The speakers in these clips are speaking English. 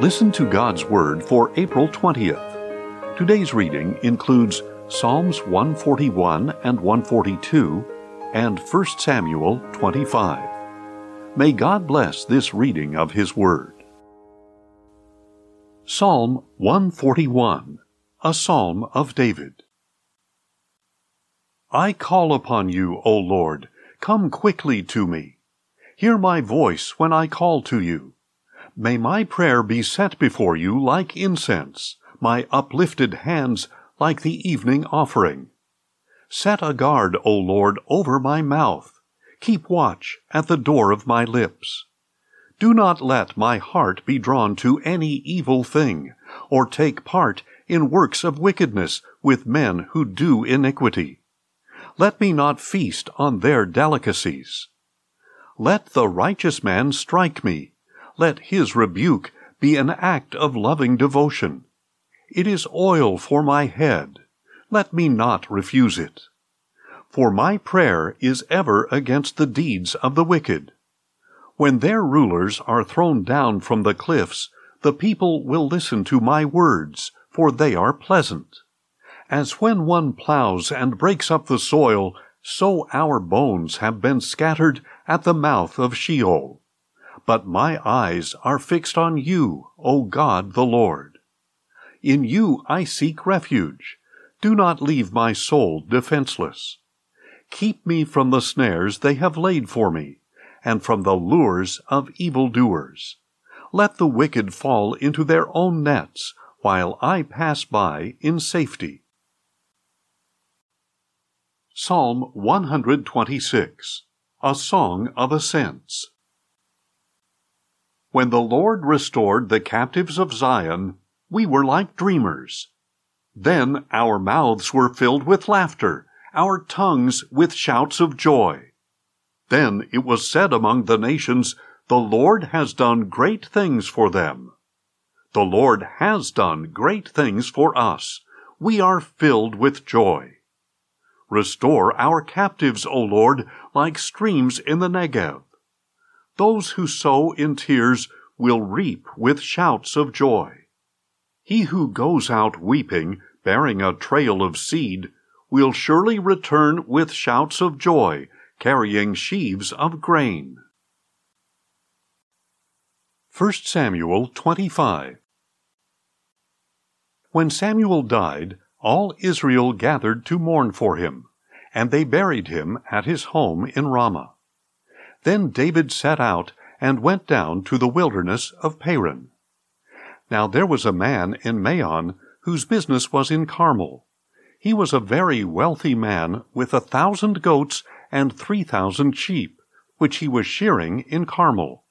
Listen to God's Word for April 20th. Today's reading includes Psalms 141 and 142 and 1 Samuel 25. May God bless this reading of His Word. Psalm 141, a psalm of David. I call upon you, O Lord. Come quickly to me. Hear my voice when I call to you. May my prayer be set before you like incense, my uplifted hands like the evening offering. Set a guard, O Lord, over my mouth. Keep watch at the door of my lips. Do not let my heart be drawn to any evil thing, or take part in works of wickedness with men who do iniquity. Let me not feast on their delicacies. Let the righteous man strike me. Let his rebuke be an act of loving devotion. It is oil for my head. Let me not refuse it. For my prayer is ever against the deeds of the wicked. When their rulers are thrown down from the cliffs, the people will listen to my words, for they are pleasant. As when one plows and breaks up the soil, so our bones have been scattered at the mouth of Sheol. But my eyes are fixed on you, O God the Lord. In you I seek refuge. Do not leave my soul defenseless. Keep me from the snares they have laid for me, and from the lures of evildoers. Let the wicked fall into their own nets, while I pass by in safety. Psalm 126 A Song of Ascents When the Lord restored the captives of Zion, we were like dreamers. Then our mouths were filled with laughter, our tongues with shouts of joy. Then it was said among the nations, The Lord has done great things for them. The Lord has done great things for us. We are filled with joy. Restore our captives, O Lord, like streams in the Negev. Those who sow in tears will reap with shouts of joy. He who goes out weeping, bearing a trail of seed, will surely return with shouts of joy, carrying sheaves of grain. 1 Samuel 25 When Samuel died, all Israel gathered to mourn for him, and they buried him at his home in Ramah. Then David set out and went down to the wilderness of Paran. Now there was a man in Maon whose business was in Carmel. He was a very wealthy man with a thousand goats and three thousand sheep, which he was shearing in Carmel.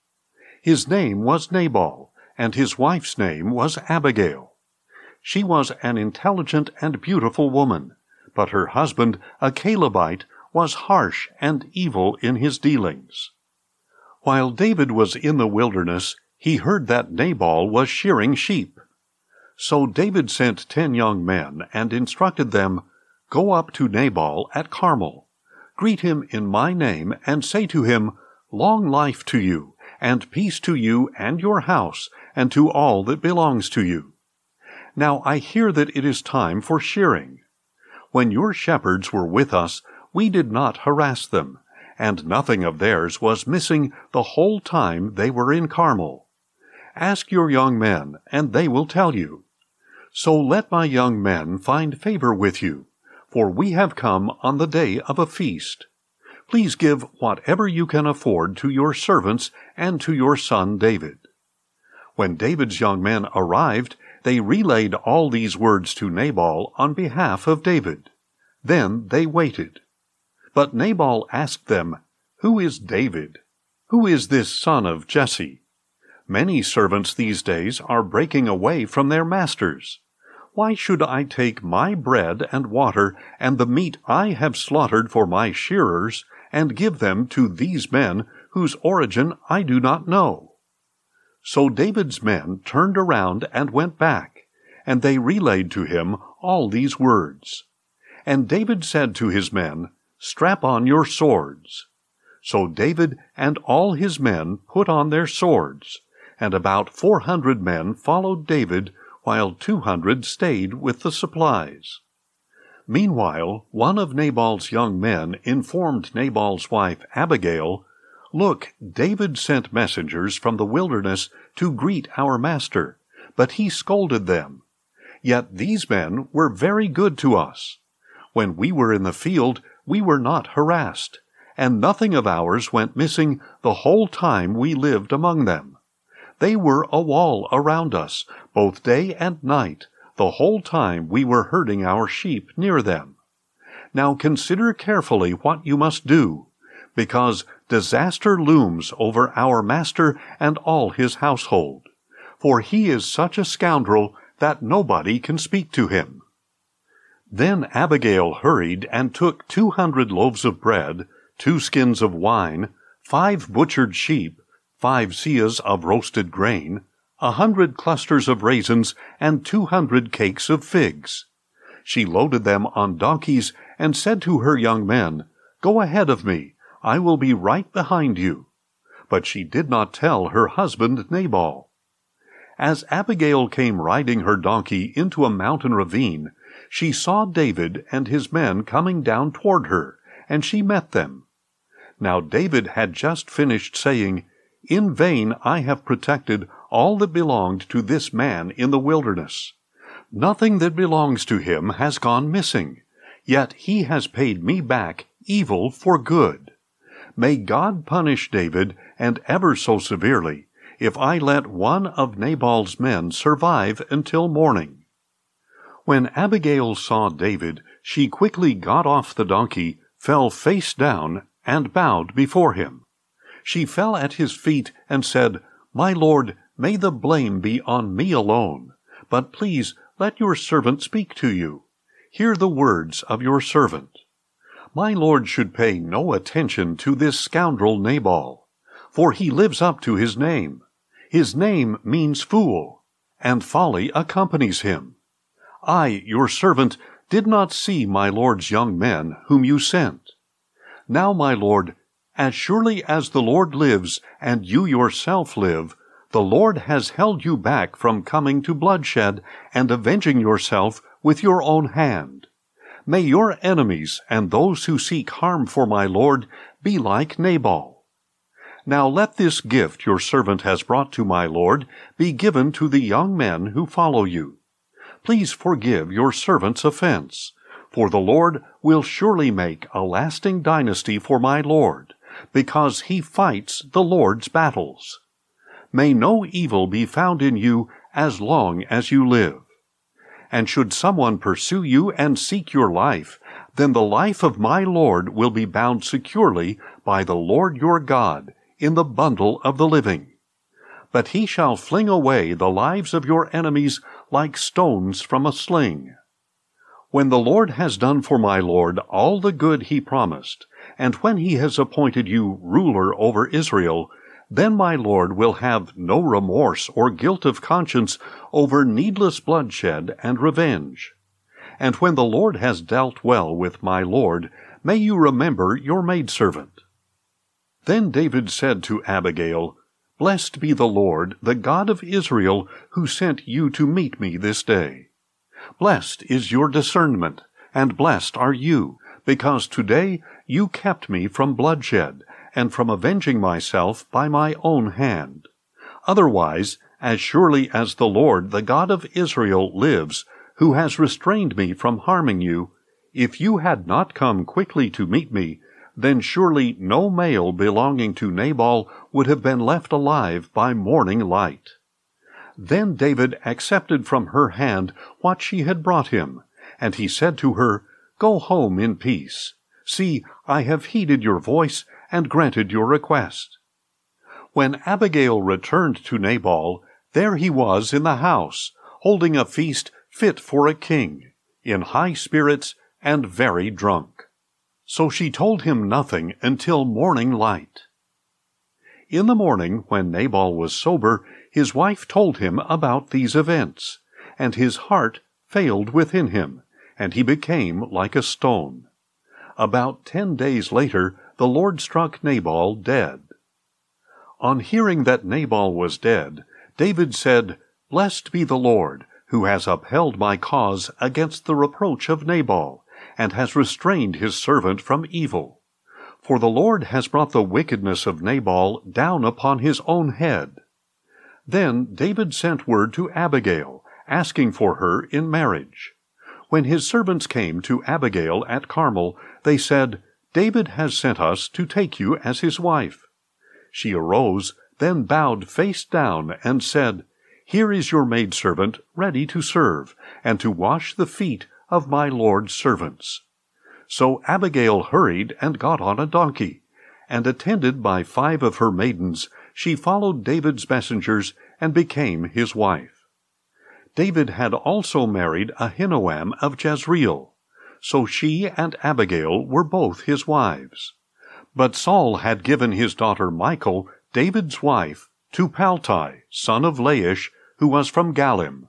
His name was Nabal, and his wife's name was Abigail. She was an intelligent and beautiful woman, but her husband, a Calebite, was harsh and evil in his dealings. While David was in the wilderness, he heard that Nabal was shearing sheep. So David sent ten young men and instructed them, Go up to Nabal at Carmel. Greet him in my name, and say to him, Long life to you, and peace to you and your house, and to all that belongs to you. Now I hear that it is time for shearing. When your shepherds were with us, we did not harass them, and nothing of theirs was missing the whole time they were in Carmel. Ask your young men, and they will tell you. So let my young men find favor with you, for we have come on the day of a feast. Please give whatever you can afford to your servants and to your son David. When David's young men arrived, they relayed all these words to Nabal on behalf of David. Then they waited. But Nabal asked them, Who is David? Who is this son of Jesse? Many servants these days are breaking away from their masters. Why should I take my bread and water and the meat I have slaughtered for my shearers and give them to these men whose origin I do not know? So David's men turned around and went back, and they relayed to him all these words. And David said to his men, Strap on your swords. So David and all his men put on their swords, and about four hundred men followed David, while two hundred stayed with the supplies. Meanwhile, one of Nabal's young men informed Nabal's wife Abigail, Look, David sent messengers from the wilderness to greet our master, but he scolded them. Yet these men were very good to us. When we were in the field, we were not harassed, and nothing of ours went missing the whole time we lived among them. They were a wall around us, both day and night, the whole time we were herding our sheep near them. Now consider carefully what you must do, because disaster looms over our master and all his household. For he is such a scoundrel that nobody can speak to him. Then Abigail hurried and took two hundred loaves of bread, two skins of wine, five butchered sheep, five seahs of roasted grain, a hundred clusters of raisins, and two hundred cakes of figs. She loaded them on donkeys and said to her young men, Go ahead of me, I will be right behind you. But she did not tell her husband Nabal. As Abigail came riding her donkey into a mountain ravine, she saw David and his men coming down toward her, and she met them. Now David had just finished saying, in vain I have protected all that belonged to this man in the wilderness. Nothing that belongs to him has gone missing, yet he has paid me back evil for good. May God punish David, and ever so severely, if I let one of Nabal's men survive until morning. When Abigail saw David, she quickly got off the donkey, fell face down, and bowed before him. She fell at his feet and said, My lord, may the blame be on me alone. But please let your servant speak to you. Hear the words of your servant. My lord should pay no attention to this scoundrel Nabal, for he lives up to his name. His name means fool, and folly accompanies him. I, your servant, did not see my lord's young men whom you sent. Now, my lord, as surely as the Lord lives, and you yourself live, the Lord has held you back from coming to bloodshed and avenging yourself with your own hand. May your enemies and those who seek harm for my Lord be like Nabal. Now let this gift your servant has brought to my Lord be given to the young men who follow you. Please forgive your servant's offense, for the Lord will surely make a lasting dynasty for my Lord because he fights the Lord's battles. May no evil be found in you as long as you live. And should someone pursue you and seek your life, then the life of my Lord will be bound securely by the Lord your God in the bundle of the living. But he shall fling away the lives of your enemies like stones from a sling. When the Lord has done for my Lord all the good he promised, and when he has appointed you ruler over Israel, then my Lord will have no remorse or guilt of conscience over needless bloodshed and revenge. And when the Lord has dealt well with my Lord, may you remember your maidservant. Then David said to Abigail, Blessed be the Lord, the God of Israel, who sent you to meet me this day. Blessed is your discernment, and blessed are you, because today you kept me from bloodshed, and from avenging myself by my own hand. Otherwise, as surely as the Lord, the God of Israel, lives, who has restrained me from harming you, if you had not come quickly to meet me, then surely no male belonging to Nabal would have been left alive by morning light. Then David accepted from her hand what she had brought him, and he said to her, Go home in peace. See, I have heeded your voice and granted your request. When Abigail returned to Nabal, there he was in the house, holding a feast fit for a king, in high spirits and very drunk. So she told him nothing until morning light. In the morning, when Nabal was sober, his wife told him about these events, and his heart failed within him, and he became like a stone. About ten days later, the Lord struck Nabal dead. On hearing that Nabal was dead, David said, Blessed be the Lord, who has upheld my cause against the reproach of Nabal, and has restrained his servant from evil. For the Lord has brought the wickedness of Nabal down upon his own head. Then David sent word to Abigail, asking for her in marriage. When his servants came to Abigail at Carmel, they said, David has sent us to take you as his wife. She arose, then bowed face down, and said, Here is your maidservant ready to serve, and to wash the feet of my lord's servants. So Abigail hurried and got on a donkey, and attended by five of her maidens, she followed David's messengers and became his wife. David had also married Ahinoam of Jezreel, so she and Abigail were both his wives. But Saul had given his daughter Michal, David's wife, to Palti, son of Laish, who was from Gallim.